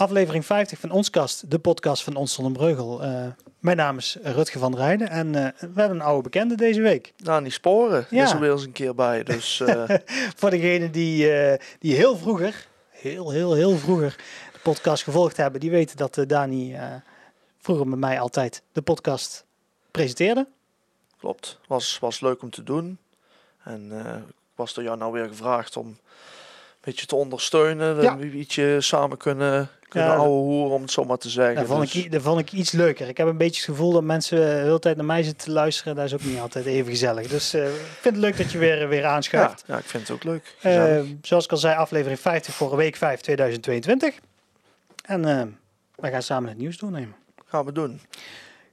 Aflevering 50 van Ons Kast, de podcast van Ons Zonder Breugel. Uh, mijn naam is Rutger van Rijden en uh, we hebben een oude bekende deze week. Nou, die sporen ja. is er weer eens een keer bij. Dus, uh... Voor degenen die, die heel vroeger, heel, heel, heel vroeger de podcast gevolgd hebben, die weten dat Dani vroeger met mij altijd de podcast presenteerde. Klopt, was, was leuk om te doen. En ik was door jou nou weer gevraagd om beetje te ondersteunen. Ja. Een beetje samen kunnen, kunnen ja, hoeren, om het zo maar te zeggen. Dat vond, dus. ik, dat vond ik iets leuker. Ik heb een beetje het gevoel dat mensen de hele tijd naar mij zitten te luisteren. Dat is ook niet altijd even gezellig. Dus uh, ik vind het leuk dat je weer, weer aanschuift. Ja, ja, ik vind het ook leuk. Uh, zoals ik al zei, aflevering 50 voor week 5 2022. En uh, wij gaan samen het nieuws doornemen. Gaan we doen.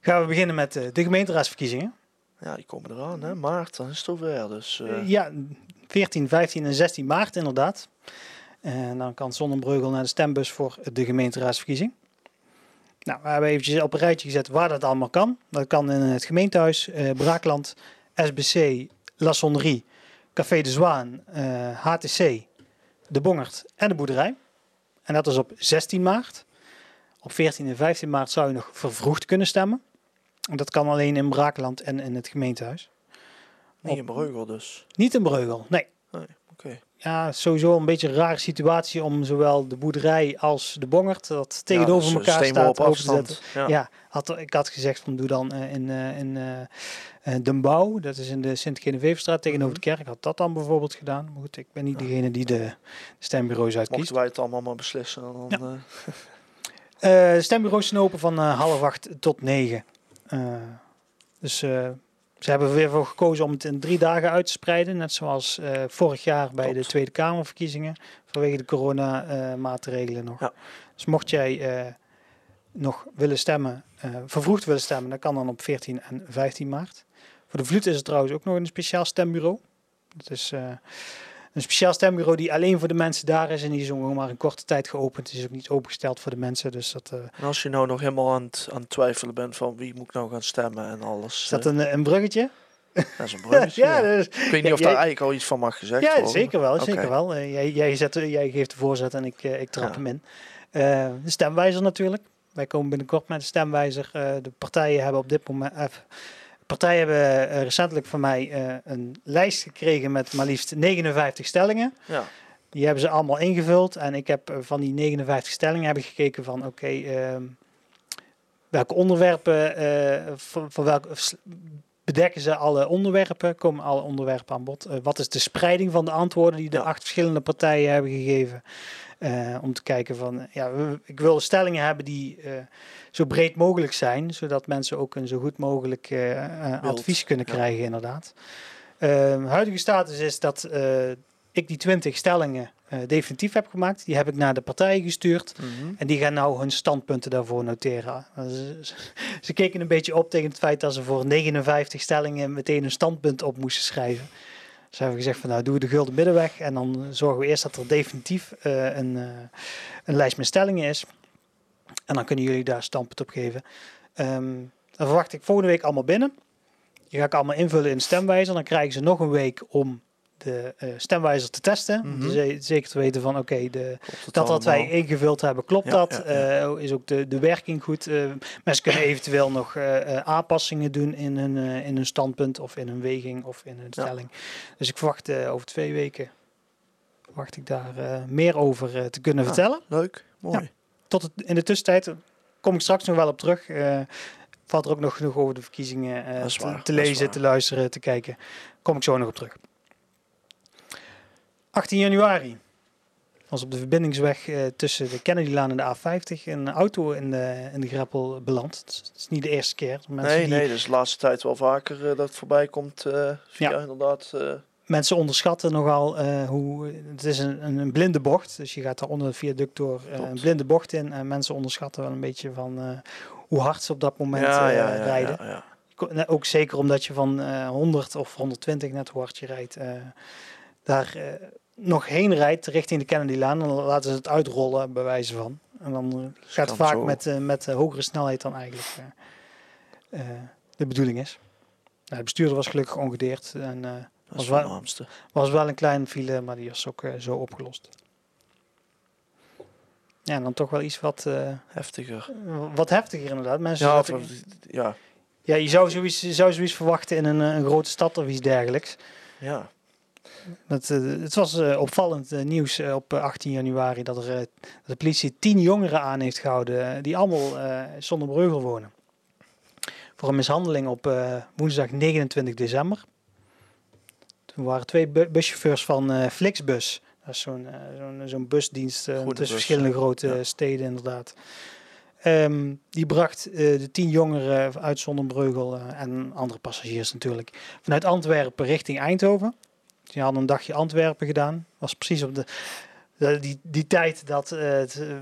Gaan we beginnen met de gemeenteraadsverkiezingen. Ja, die komen eraan, hè? Maart, dan is het over. Dus, ja, 14, 15 en 16 maart inderdaad. En dan kan Zonnebreugel naar de stembus voor de gemeenteraadsverkiezing. Nou, we hebben eventjes op een rijtje gezet waar dat allemaal kan. Dat kan in het gemeentehuis, eh, Braakland, SBC, La Sonnerie, Café de Zwaan, eh, HTC, De Bongert en de boerderij. En dat is op 16 maart. Op 14 en 15 maart zou je nog vervroegd kunnen stemmen. En dat kan alleen in Braakland en in het gemeentehuis. Niet in Breugel dus? Niet in Breugel, nee. Ja, sowieso een beetje een rare situatie om zowel de boerderij als de bongert dat tegenover dus, eh, elkaar staat op te. Ja, ja had, ik had gezegd van doe dan uh, in, uh, in uh, Den Bouw, dat is in de Sint-Geneveefstraat tegenover de kerk, had dat dan bijvoorbeeld gedaan. Maar goed, ik ben niet degene die de stembureaus uitkiest. Mochten wij het allemaal maar beslissen. Dan, ja. de stembureaus zijn open van half acht tot negen. dus ze hebben er weer voor gekozen om het in drie dagen uit te spreiden. Net zoals uh, vorig jaar bij de Tweede Kamerverkiezingen. Vanwege de coronamaatregelen uh, nog. Ja. Dus mocht jij uh, nog willen stemmen, vervroegd willen stemmen, dan kan dan op 14 en 15 maart. Voor de Vloed is er trouwens ook nog een speciaal stembureau. Dat is een speciaal stembureau die alleen voor de mensen daar is. En die is ook maar een korte tijd geopend. Het is ook niet opengesteld voor de mensen. Dus dat, uh... En als je nou nog helemaal aan het, aan het twijfelen bent van wie moet ik nou gaan stemmen en alles. Is dat een, eh, een bruggetje? Dat is een bruggetje. ja, dus, ik weet niet of daar eigenlijk al iets van mag gezegd ja, zeker wel. Zeker wel. Uh, jij, jij, zet, jij geeft de voorzet en ik, ik trap hem in. de stemwijzer natuurlijk. Wij komen binnenkort met de stemwijzer. de partijen hebben op dit moment partijen hebben uh, recentelijk van mij uh, een lijst gekregen met maar liefst 59 stellingen. Ja. Die hebben ze allemaal ingevuld. En ik heb uh, van die 59 stellingen heb ik gekeken van oké, okay, ehm, welke onderwerpen, van, van welke bedekken ze alle onderwerpen, komen alle onderwerpen aan bod. wat is de spreiding van de antwoorden die de acht verschillende partijen hebben gegeven? om te kijken van, ja, ik wil stellingen hebben die zo breed mogelijk zijn, zodat mensen ook een zo goed mogelijk advies kunnen krijgen, inderdaad. Uh, huidige status is dat ik die 20 stellingen definitief heb gemaakt. Die heb ik naar de partijen gestuurd. Mhm. En die gaan nou hun standpunten daarvoor noteren. Ze, ze, keken een beetje op tegen het feit dat ze voor 59 stellingen meteen een standpunt op moesten schrijven. Dus hebben we gezegd van nou doen we de gulden middenweg. En dan zorgen we eerst dat er definitief een, een lijst met stellingen is. En dan kunnen jullie daar standpunt op geven. Um, dan verwacht ik volgende week allemaal binnen. Die ga ik allemaal invullen in stemwijzer. Dan krijgen ze nog een week om de uh, stemwijzer te testen. Mm -hmm. zeker te weten van oké, okay, dat wat wij ingevuld hebben, klopt dat? Uh, is ook de, de werking goed? Uh, mensen kunnen eventueel nog aanpassingen doen in hun, in hun standpunt of in hun weging of in hun stelling. Dus ik verwacht over twee weken verwacht ik daar meer over te kunnen vertellen. Leuk, mooi tot het, in de tussentijd kom ik straks nog wel op terug. Valt er ook nog genoeg over de verkiezingen uh, te, te lezen, te luisteren, te kijken. Kom ik zo nog op terug. 18 januari was op de verbindingsweg uh, tussen de Kennedylaan en de A50 een auto in de, in de greppel beland. Het is niet de eerste keer. nee, die... nee, dus de laatste tijd wel vaker dat het voorbij komt via ja. inderdaad mensen onderschatten nogal hoe. Het is een, een, blinde bocht. Dus je gaat daar onder het viaduct door een blinde bocht in. En mensen onderschatten wel een beetje van hoe hard ze op dat moment ja, ja, rijden. Ja, Ook zeker omdat je van 100 of 120 net hoe hard je rijdt. daar nog heen rijdt richting de Kennedy-laan. Dan laten ze het uitrollen, bij wijze van. En dan gaat het vaak zo. met, met hogere snelheid dan eigenlijk de bedoeling is. Nou, de bestuurder was gelukkig ongedeerd. En was wel, was wel een kleine file, maar die is ook zo opgelost. Ja, en dan toch wel iets wat, uh, heftiger. Wat heftiger inderdaad. Mensen ja, ja. ja, je zou zoiets, zou zoiets verwachten in een, een grote stad of iets dergelijks. Ja. Het, het was uh, opvallend uh, nieuws uh, op 18 januari dat, er, dat de politie tien jongeren aan heeft gehouden die allemaal zonder Breugel wonen. Voor een mishandeling op woensdag 29 december. Toen waren twee bu buschauffeurs van Flixbus, dat is zo'n busdienst tussen bus, verschillende grote ja. steden inderdaad. Um, die bracht de tien jongeren uit Zonnebreugel en andere passagiers natuurlijk vanuit Antwerpen richting Eindhoven. Die hadden een dagje Antwerpen gedaan. Was precies op de, de die, die tijd dat uh, het, uh,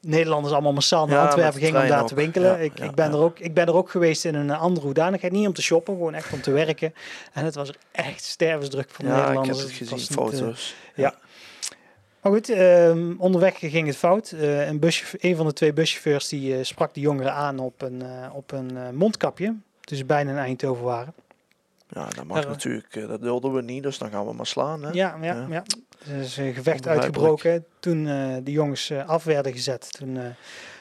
Nederlanders allemaal massaal naar Ja, Antwerpen gingen om daar ook. te winkelen. Ja, ik, ja, ik, ben er ook, ik ben er ook geweest in een andere hoedanigheid. Niet om te shoppen, gewoon echt om te werken. En het was er echt stervensdruk van Ja, ik heb Nederlanders. het Het gezien, niet, eh, foto's. ja. Maar goed, ehm, onderweg ging het fout. Eh, een, buschauffeur, een van de twee buschauffeurs die, eh, sprak de jongeren aan op een, eh, op een eh, mondkapje. Dus bijna in Eindhoven waren. Ja, dat mag Daar- natuurlijk. eh, Dat wilden we niet, dus dan gaan we maar slaan. Hè? Ja, ja, Ja. ja. Er is een gevecht uitgebroken toen eh, de jongens eh, af werden gezet. Toen,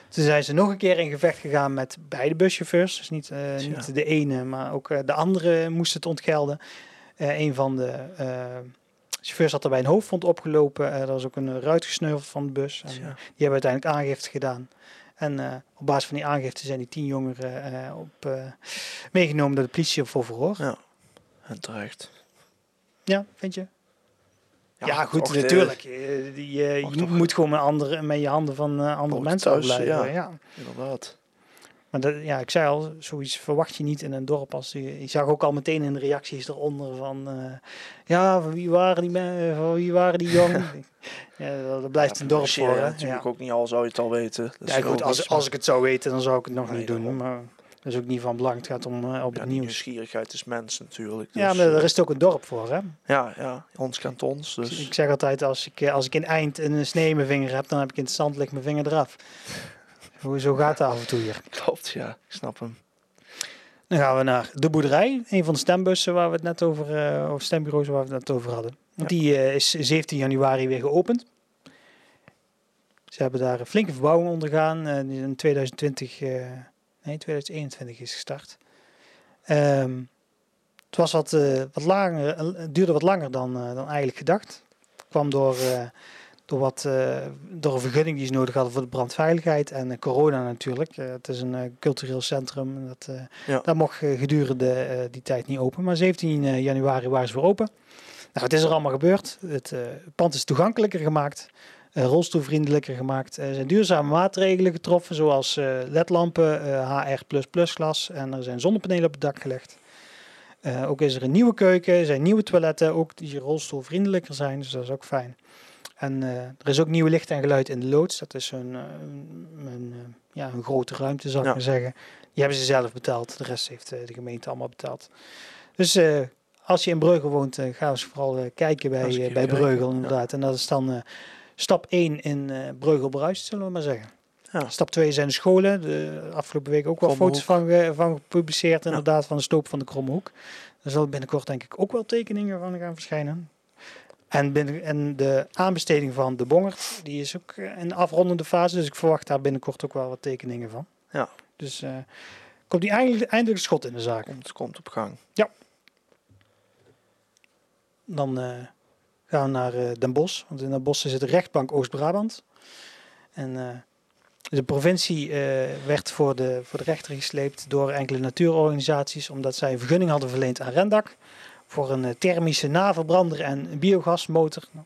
toen zijn ze nog een keer in gevecht gegaan met beide buschauffeurs. Dus niet, niet de ene, maar ook de andere moest het ontgelden. Een van de chauffeurs had er bij een hoofdwond opgelopen. Er was ook een ruit gesneuveld van de bus. En, die hebben uiteindelijk aangifte gedaan. En op basis van die aangifte zijn die tien jongeren op, meegenomen door de politie voor verhoor. Ja. En terecht. Ja, vind je? Ja, goed, toch, natuurlijk. Eh, die, eh, je toch- moet gewoon met, andere, met je handen van eh, andere mensen thuis, ja. Ja. Inderdaad. Maar dat, ja, ik zei al, zoiets verwacht je niet in een dorp. Als je, je zag ook al meteen in de reacties eronder van... eh, ja, van wie waren die, van wie waren die jongen? ja, dat, dat blijft Ja, een dorp je voor. hè. natuurlijk Ja. ook niet al zou je het al weten. Dus Ja, goed, als, als ik het zou weten, dan zou ik het nog Nee, niet doen. Maar dat is ook niet van belang. Het gaat om eh, op ja, het nieuws. nieuwsgierigheid is mens natuurlijk. Ja, dus, maar eh, daar is het ook een dorp voor, hè? Ja, ja, ons kent ons. Dus Ik zeg altijd, als ik, eh, als ik in eind een snee in mijn vinger heb, dan heb ik in het zand ligt mijn vinger eraf. Zo, gaat het af en toe hier. klopt, ja. Ik snap hem. Dan gaan we naar de boerderij, een van de stembussen waar we het net over, eh of stembureaus waar we het net over hadden. Want Ja. die eh, is 17 januari weer geopend. Ze hebben daar een flinke verbouwing ondergaan. eh, die in 2020, eh, nee 2021 is gestart. Ehm, het was wat, eh, wat langer, eh, het duurde wat langer dan, eh, dan eigenlijk gedacht. kwam door, door, wat, door een vergunning die ze nodig hadden voor de brandveiligheid en corona natuurlijk. Het is een cultureel centrum. en Dat, Ja. dat mocht gedurende die tijd niet open. Maar 17 eh, januari waren ze weer open. Nou, het is er allemaal gebeurd. Het pand is toegankelijker gemaakt. Eh, rolstoelvriendelijker gemaakt. Er zijn duurzame maatregelen getroffen, zoals eh, ledlampen, eh, HR++ glas en er zijn zonnepanelen op het dak gelegd. Eh, ook is er een nieuwe keuken, er zijn nieuwe toiletten, ook die rolstoelvriendelijker zijn, dus dat is ook fijn. En eh, er is ook nieuw licht en geluid in de loods. Dat is een, eh, een, een, eh, ja, een grote ruimte, zou ik Ja. maar zeggen. Die hebben ze zelf betaald. De rest heeft eh, de gemeente allemaal betaald. Dus eh, als je in Breugel woont, eh, ga eens vooral eh, kijken bij, eh, bij Breugel ja. inderdaad. En dat is dan eh, stap 1 in Breugel Bruist, zullen we maar zeggen. Ja. Stap 2 zijn de scholen. De afgelopen week ook wel foto's van, van gepubliceerd, Ja. inderdaad, van de sloop van de Kromme Hoek. Er zullen binnenkort denk ik ook wel tekeningen van gaan verschijnen. En, binnen, en de aanbesteding van de Bongert, die is ook eh, in de afrondende fase. Dus ik verwacht daar binnenkort ook wel wat tekeningen van. Ja. Dus eh, komt die eindelijk, eindelijk schot in de zaak. Komt, komt op gang. Dan eh, gaan we naar eh, Den Bosch. Want in Den Bosch zit de rechtbank Oost-Brabant. En eh, de provincie eh, werd voor de, voor de rechter gesleept door enkele natuurorganisaties. Omdat zij een vergunning hadden verleend aan Rendak. Voor een thermische naverbrander en een biogasmotor. Nou,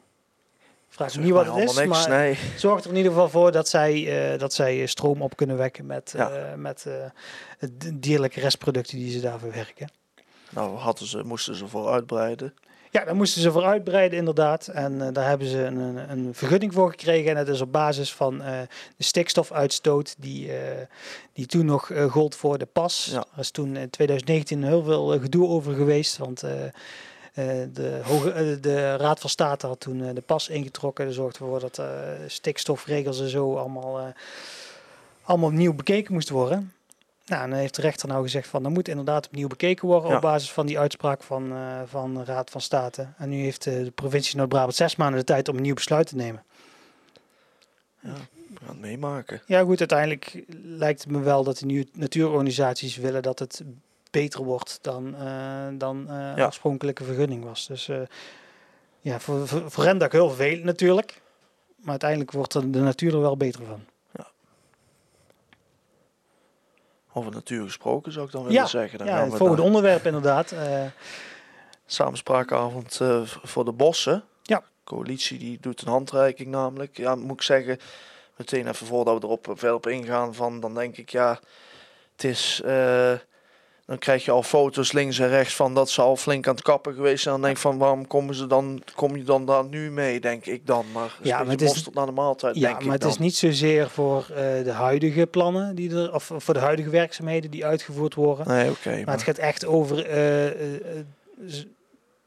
ik vraag me niet wat het is, niks, maar nee. zorgt er in ieder geval voor dat zij, dat zij stroom op kunnen wekken met, Ja. met de dierlijke restproducten die ze daar verwerken. Nou, hadden ze, moesten ze voor uitbreiden. Ja, daar moesten ze voor uitbreiden inderdaad. En eh, daar hebben ze een, een, een vergunning voor gekregen. En dat is op basis van eh, de stikstofuitstoot die, eh, die toen nog gold voor de pas. Ja. Er is toen in 2019 heel veel gedoe over geweest. Want de, hoge, de Raad van State had toen de pas ingetrokken. Dat zorgde ervoor dat stikstofregels en zo allemaal, allemaal opnieuw bekeken moesten worden. Nou, en dan heeft de rechter nou gezegd van, dat moet inderdaad opnieuw bekeken worden Ja. op basis van die uitspraak van, eh, van de Raad van State. En nu heeft eh, de provincie Noord-Brabant zes maanden de tijd om een nieuw besluit te nemen. Ja. we gaan het meemaken. Ja, goed, uiteindelijk lijkt het me wel dat de nieuwe natuurorganisaties willen dat het beter wordt dan, uh, dan uh, Ja. oorspronkelijke vergunning was. Dus ja, voor, voor, heel vervelend natuurlijk. Maar uiteindelijk wordt de natuur er wel beter van. Over natuur gesproken zou ik dan willen Ja, zeggen. Dan ja, gaan het volgende onderwerp inderdaad. eh, samenspraakavond eh, voor de bossen. Ja. Coalitie die doet een handreiking namelijk. Ja, moet ik zeggen, meteen even voordat we erop verder op ingaan van, dan denk ik ja, het is... dan krijg je al foto's links en rechts van dat ze al flink aan het kappen geweest zijn. Dan denk ik van waarom komen ze dan, kom je dan daar nu mee, denk ik dan. Maar, Ja, maar het is- naar de maaltijd, ja, denk ik maar het is niet zozeer voor eh, de huidige plannen die er, of voor de huidige werkzaamheden die uitgevoerd worden. Nee, oké. Maar het gaat echt over. z-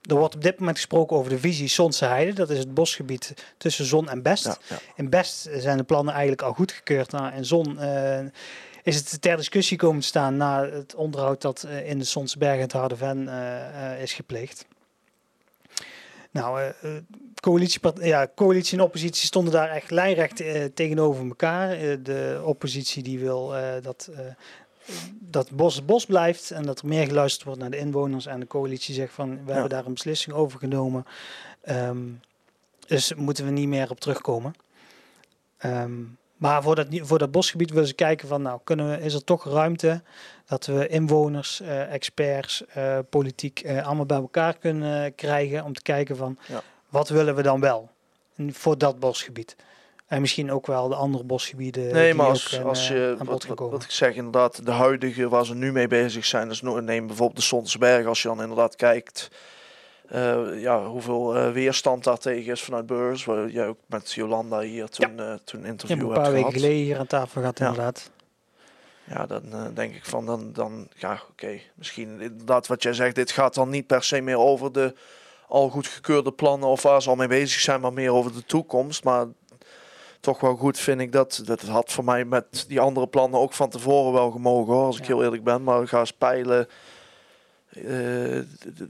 er wordt op dit moment gesproken over de visie Zonse Heide. Dat is het bosgebied tussen Zon en Best. ja, ja. In Best zijn de plannen eigenlijk al goedgekeurd. Nou, in Zon is het ter discussie komen te staan na het onderhoud dat eh, in de Sonse Bergen en het Harderven eh, eh, is gepleegd. Nou, coalitie, ja, coalitie en oppositie stonden daar echt lijnrecht tegenover elkaar. De oppositie die wil dat, dat bos bos blijft en dat er meer geluisterd wordt naar de inwoners. En de coalitie zegt van, we hebben daar een beslissing over genomen. Ehm, dus moeten we niet meer op terugkomen. Ehm, maar voor dat, voor dat bosgebied willen ze kijken van, nou, kunnen we, is er toch ruimte dat we inwoners, eh, experts, eh, politiek eh, allemaal bij elkaar kunnen krijgen om te kijken van, Ja. wat willen we dan wel voor dat bosgebied. En misschien ook wel de andere bosgebieden. Nee, maar als, je, wat, ik zeg inderdaad, de huidige waar ze nu mee bezig zijn, dus neem bijvoorbeeld de Sonsberg, als je dan inderdaad kijkt, eh, ja, hoeveel eh, weerstand daar tegen is vanuit burgers, waar jij ook met Jolanda hier toen, eh, toen een Ik interview heb een hebt paar weken gehad. geleden hier aan tafel gehad, Ja. inderdaad. Ja, dan eh, denk ik van, dan, dan ja, oké, misschien inderdaad wat jij zegt, dit gaat dan niet per se meer over de al goedgekeurde plannen of waar ze al mee bezig zijn, maar meer over de toekomst. Maar toch wel goed vind ik dat, dat het had voor mij met die andere plannen ook van tevoren wel gemogen hoor, als ik Ja. heel eerlijk ben. Maar ga eens peilen eh,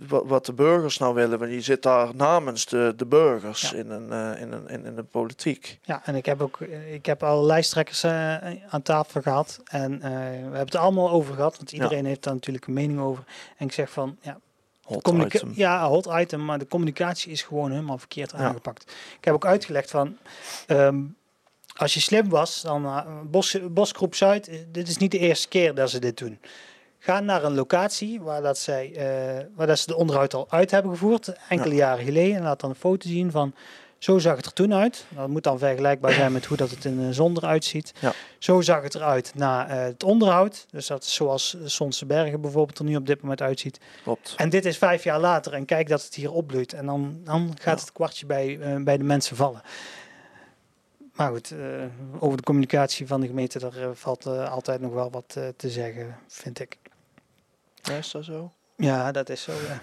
wat, de burgers nou willen, want je zit daar namens de, de burgers Ja. in, een, eh, in, een, in, in de politiek. Ja, en ik heb ook ik heb al lijsttrekkers eh, aan tafel gehad. En eh, we hebben het allemaal over gehad. Want iedereen heeft daar natuurlijk een mening over. En ik zeg van, ja, Hot item. ja, hot item, maar de communicatie is gewoon helemaal verkeerd Ja. aangepakt. Ik heb ook uitgelegd van, ehm, als je slim was, dan Bos, Bosgroep Zuid, eh, dit is niet de eerste keer dat ze dit doen. Ga naar een locatie waar, dat zij, eh, waar dat ze de onderhoud al uit hebben gevoerd, enkele jaren geleden. En laat dan een foto zien van, zo zag het er toen uit. Dat moet dan vergelijkbaar zijn met hoe dat het in de zon eruit ziet. Ja. Zo zag het eruit na eh, het onderhoud. Dus dat is zoals Sonse Bergen bijvoorbeeld er nu op dit moment uitziet. Klopt. En dit is vijf jaar later en kijk dat het hier opbloeit. En dan, dan gaat Ja. het kwartje bij, eh, bij de mensen vallen. Maar goed, eh, over de communicatie van de gemeente, daar eh, valt eh, altijd nog wel wat eh, te zeggen, vind ik. Ja, is dat zo? Ja, dat is zo. Ja.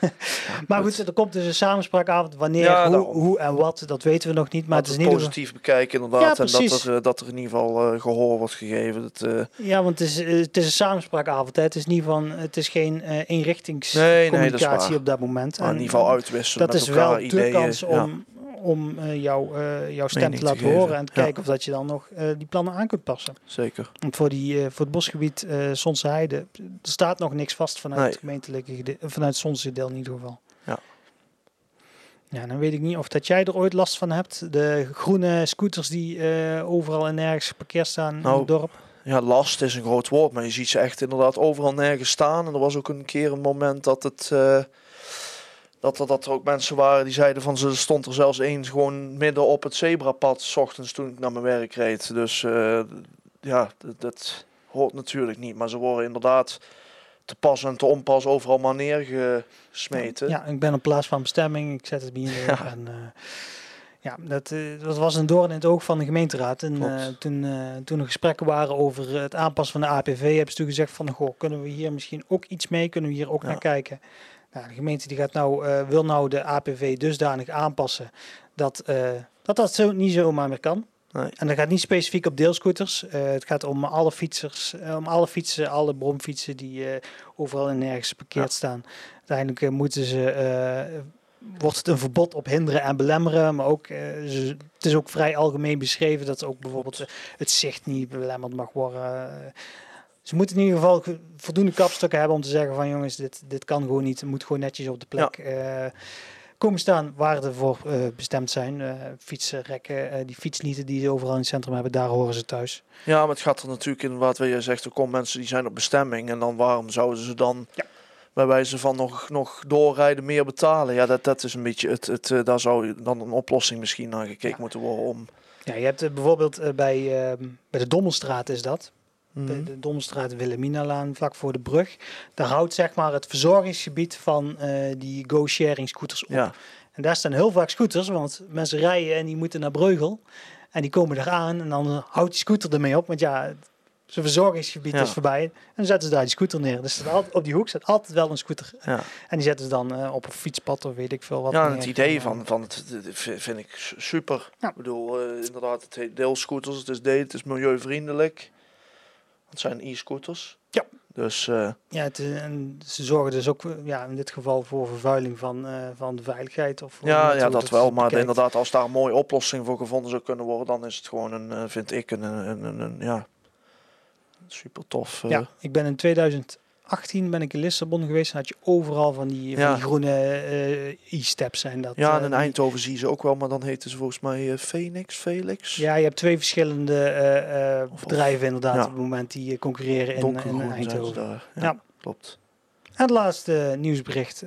maar goed, er komt dus een samenspraakavond. Wanneer, Ja, hoe, en wat, dat weten we nog niet. Maar het is geval. positief bekijken inderdaad. Ja, en dat er, eh, dat er in ieder geval eh, gehoor wordt gegeven. Dat, eh, Ja, want het is, het is een samenspraakavond. Hè. Het is niet van, het is geen Nee, nee, eenrichtingscommunicatie dat op dat moment. maar in ieder geval uitwisselen dat met is wel de ideeën. kans om, om eh, jou, eh, jouw stem te te laten horen en te Ja. kijken of dat je dan nog eh, die plannen aan kunt passen. Zeker. Want voor, die, voor het bosgebied Sonse Heide er staat nog niks vast vanuit Nee. het gemeentelijke gede- eh, vanuit het Sonse deel in ieder geval. Ja. Ja, dan weet ik niet of dat jij er ooit last van hebt. De groene scooters die overal en nergens geparkeerd staan in Nou, het dorp. Ja, last is een groot woord, maar je ziet ze echt inderdaad overal nergens staan. En er was ook een keer een moment dat het... dat, er, dat er ook mensen waren die zeiden van ze stond er zelfs één gewoon midden op het zebrapad, s ochtends toen ik naar mijn werk reed. Dus eh, ja, dat, dat hoort natuurlijk niet. Maar ze worden inderdaad te pas en te onpas overal maar neergesmeten. Ja, ik ben op plaats van bestemming. Ik zet het hier neer. Ja. En, eh, ja, dat, eh, dat was een doorn in het oog van de gemeenteraad. En toen, eh, toen er gesprekken waren over het aanpassen van de APV, hebben ze toen gezegd van, goh, kunnen we hier misschien ook iets mee? Kunnen we hier ook Ja. naar kijken? Nou, de gemeente die gaat nou, eh, wil nou de APV dusdanig aanpassen dat eh, dat, dat zo, niet zomaar meer kan. Nee. En dat gaat niet specifiek op deelscooters. Eh, het gaat om alle fietsers, om alle fietsen, alle bromfietsen die overal en nergens geparkeerd Ja. staan. Uiteindelijk moeten ze, wordt het een verbod op hinderen en belemmeren. Maar ook, het is ook vrij algemeen beschreven dat ook bijvoorbeeld het zicht niet belemmerd mag worden. Ze moeten in ieder geval voldoende kapstokken hebben om te zeggen van jongens, dit, dit kan gewoon niet. Het moet gewoon netjes op de plek komen staan waar ervoor uh, bestemd zijn. Uh, fietsenrekken, uh, die fietslieten die ze overal in het centrum hebben, daar horen ze thuis. Ja, maar het gaat er natuurlijk in wat je zegt, er komen mensen die zijn op bestemming. En dan waarom zouden ze dan ja. bij wijze van nog, nog doorrijden meer betalen? Ja, dat, dat is een beetje het, het daar zou dan een oplossing misschien naar gekeken moeten worden om... Ja, je hebt bijvoorbeeld bij, ehm, bij de Dommelstraat is dat. De, mhm. de Domstraat Wilhelminalaan, vlak voor de brug. Daar houdt zeg maar het verzorgingsgebied van uh, die go-sharing scooters op. Ja. En daar staan heel vaak scooters, want mensen rijden en die moeten naar Breugel. En die komen daar aan en dan houdt die scooter ermee op. Want ja, zijn verzorgingsgebied is voorbij. En dan zetten ze daar die scooter neer. Dus altijd, op die hoek staat altijd wel een scooter. Ja. En die zetten ze dan uh, op een fietspad of weet ik veel wat. Ja, het idee van, van het vind ik super. Ik bedoel, uh, inderdaad, het heet deelscooters. Het is D, het is milieuvriendelijk. Het zijn e-scooters. Ja. Dus, uh, ja, het, en ze zorgen dus ook ja, in dit geval voor vervuiling van, uh, van de veiligheid. Of ja, ja, dat, wel. Maar inderdaad, als daar een mooie oplossing voor gevonden zou kunnen worden, dan is het gewoon een, uh, vind ik, een, een, een, een ja, super tof. Ja, ik ben in 2000 18 ben ik in Lissabon geweest. En had je overal van die, van die groene uh, e-steps zijn dat. Ja, en in uh, Eindhoven zie je ze ook wel, maar dan heten ze volgens mij uh, Phoenix, Felix. Ja, je hebt twee verschillende bedrijven inderdaad op het moment die concurreren in, in Eindhoven. Daar. Ja, ja, klopt. En het laatste nieuwsbericht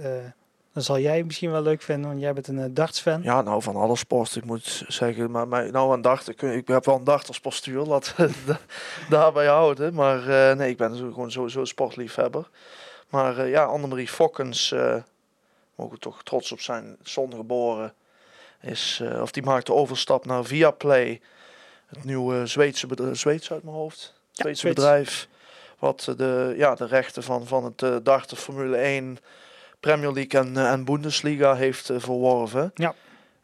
dat zal jij misschien wel leuk vinden, want jij bent een uh, darts-fan. Ja, nou, van alle sports. Ik moet zeggen, maar mij, nou, een dart, ik, ik heb wel een darterspostuur, laat daarbij houden. Maar uh, nee, ik ben gewoon sowieso sportliefhebber. Maar uh, ja, Annemarie Fokkens, mogen toch trots op zijn, zon geboren. Is, of die maakt de overstap naar Viaplay. Het nieuwe Zweedse bedrijf, Zweeds uit mijn hoofd. Zweedse bedrijf. Wat de, ja, de rechten van, van het darten Formule 1 Premier League en, uh, en Bundesliga heeft uh, verworven. Ja.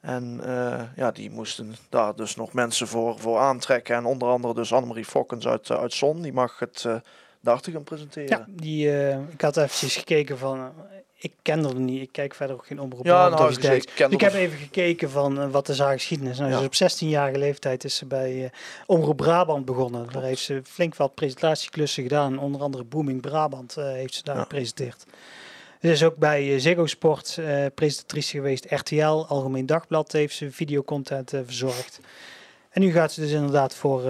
En uh, ja, die moesten daar dus nog mensen voor, voor aantrekken. En onder andere dus Annemarie Fokkens uit, uit Zon. Die mag het darten gaan presenteren. Ja, die, ik had eventjes gekeken van... ik ken er niet. Ik kijk verder ook geen omroep. Ja, nou, ik, ik, ik heb even gekeken van wat is haar geschiedenis. Nou, ja. dus op 16-jarige leeftijd is ze bij Omroep Brabant begonnen. Klopt. Daar heeft ze flink wat presentatieklussen gedaan. Onder andere Booming Brabant heeft ze daar ja. gepresenteerd. Ze is ook bij eh, Ziggo Sport uh, presentatrice geweest. RTL, Algemeen Dagblad, heeft ze videocontent uh, verzorgd. En nu gaat ze dus inderdaad voor,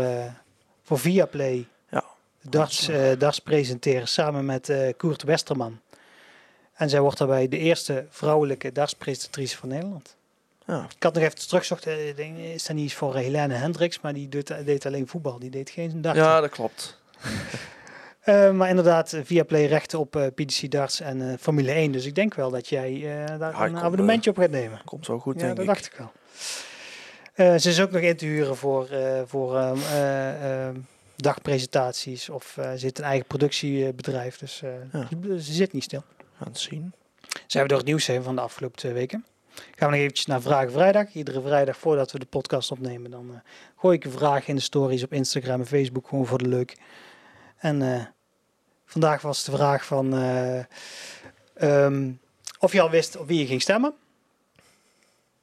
voor Viaplay ja, darts, darts presenteren samen met Koert Westerman. En zij wordt daarbij de eerste vrouwelijke dartspresentatrice van Nederland. Ja. Ik had nog even teruggezocht, is dat niet iets voor Helene Hendricks, maar die deed, deed alleen voetbal, die deed geen dart. Ja, dat klopt. Uh, maar inderdaad, via Play rechten op uh, PDC Darts en uh, Formule 1. Dus ik denk wel dat jij daar ja, een abonnementje op gaat nemen. Komt zo goed, ja, denk dat ik. dacht ik wel. ze is ook nog in te huren voor, voor ehm, ehm, dagpresentaties. Of zit een eigen productiebedrijf. Dus ja. ze, ze, zit niet stil. Gaan het zien. Ze hebben door het nieuws heen van de afgelopen twee weken. Gaan we nog eventjes naar Vragen Vrijdag. Iedere vrijdag voordat we de podcast opnemen, dan gooi ik een vraag in de stories op Instagram en Facebook. Gewoon voor de leuk. En uh, vandaag was de vraag van uh, um, of je al wist op wie je ging stemmen.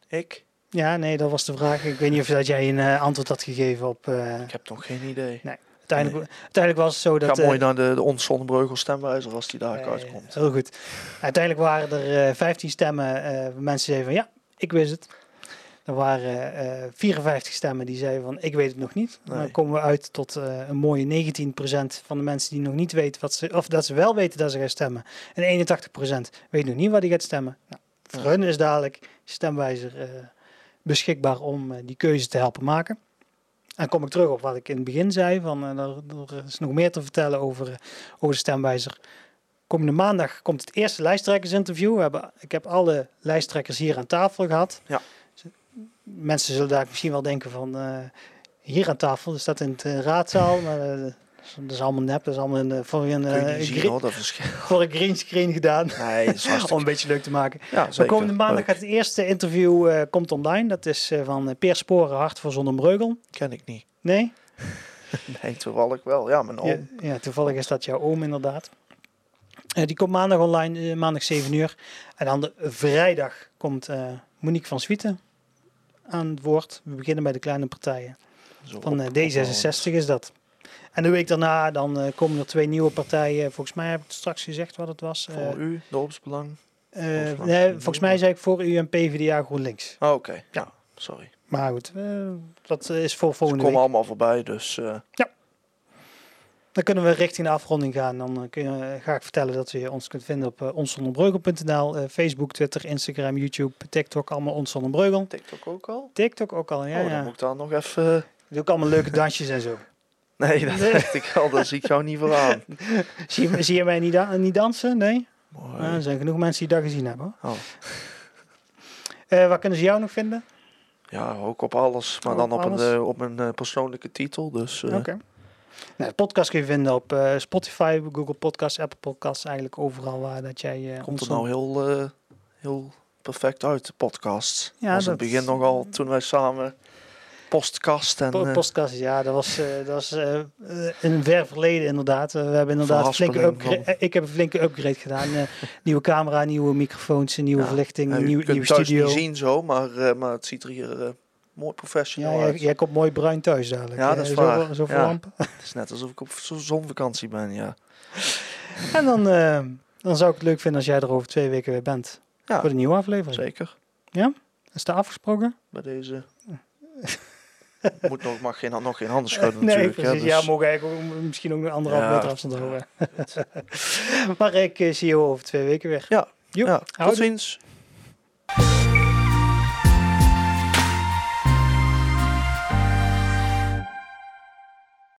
Ik? Ja, nee, dat was de vraag. Ik weet niet of dat jij een uh, antwoord had gegeven op. ik heb nog geen idee. Nee. Uiteindelijk, nee. uiteindelijk was het zo dat... Ga mooi naar de, de Onszonnebreugel stemwijzer als die daar uitkomt. Heel goed. Uiteindelijk waren er 15 stemmen. mensen zeiden van ja, ik wist het. Er waren uh, eh, 54 stemmen die zeiden van ik weet het nog niet. Nee. Dan komen we uit tot uh, een mooie 19% van de mensen die nog niet weten wat ze, of dat ze wel weten dat ze gaan stemmen. En 81% weet nog niet wat die gaat stemmen. Nou, voor hun is dadelijk stemwijzer uh, beschikbaar om die keuze te helpen maken. En kom ik terug op wat ik in het begin zei, van er, er, is nog meer te vertellen over, over de stemwijzer. Komende maandag komt het eerste lijsttrekkersinterview. We hebben, ik heb alle lijsttrekkers hier aan tafel gehad. Ja mensen zullen daar misschien wel denken van uh, hier aan tafel, is dat in de uh, raadzaal, maar uh, dat is allemaal nep, dat is allemaal een, voor een, green, voor een green screen gedaan. Nee, Om een beetje leuk te maken. Ja, komende maandag gaat het eerste interview komt online. Dat is van Peer Sporen, Hart voor Zonder Breugel. Ken ik niet. Nee? nee, toevallig wel. Ja, mijn oom. Ja, ja, toevallig is dat jouw oom inderdaad. die komt maandag online, maandag 7 uur. En dan de vrijdag komt Monique van Swieten aan het woord. We beginnen bij de kleine partijen. van D66 is dat. En de week daarna dan komen er twee nieuwe partijen. Volgens mij heb ik straks gezegd wat het was. Voor u, dorpsbelang? Uh, nee, volgens mij zei ik voor u een PvdA GroenLinks. Oh, oké. Ja, sorry. Maar goed, uh, dat is voor volgende Ze komen allemaal voorbij, dus... Uh... Ja. Dan kunnen we richting de afronding gaan. Dan kun je, ga ik vertellen dat je ons kunt vinden op uh, onsonderbreugel.nl. Facebook, Twitter, Instagram, YouTube, TikTok, allemaal Ons TikTok ook al? TikTok ook al, ja. Oh, dan moet ik daar nog even... Doe ik allemaal leuke dansjes en zo. Nee, dat dacht ik al. Daar zie ik jou niet voor aan. zie, zie je mij niet, da niet dansen? Nee? Ja, er zijn genoeg mensen die dat gezien hebben. Oh. Uh, waar kunnen ze jou nog vinden? Ja, ook op alles, maar dan op, Een, op een persoonlijke titel. Dus, Oké. Okay. Nou, de podcast kun je vinden op Spotify, Google Podcasts, Apple Podcasts, eigenlijk overal waar dat jij. Komt er nou heel, heel perfect uit, de podcast. Ja, was in het begin nogal toen wij samen postkast. En, eh, postkast, ja, dat was, uh, dat was uh, een ver verleden inderdaad. we hebben inderdaad een flinke upgrade. Ik heb een flinke upgrade gedaan. nieuwe camera, nieuwe microfoons, nieuwe verlichting, nieuw, nieuwe studio. Je kunt niet zien zo, maar, maar het ziet er hier mooi professioneel ja. Jij, komt mooi bruin thuis dadelijk. Ja, dat is waar. Zo, zo ja. Het is net alsof ik op zonvakantie ben, ja. en dan, dan zou ik het leuk vinden als jij er over twee weken weer bent. Ja. Voor de nieuwe aflevering. Zeker. Ja? Is dat afgesproken? Bij deze... Moet nog, mag geen, nog geen handen schudden nee, natuurlijk. Precies, ja, dus... ja, mogen eigenlijk ook, misschien ook een anderhalf ja, meter afstand houden. maar ik uh, zie je over twee weken weer. Ja, ja tot ziens.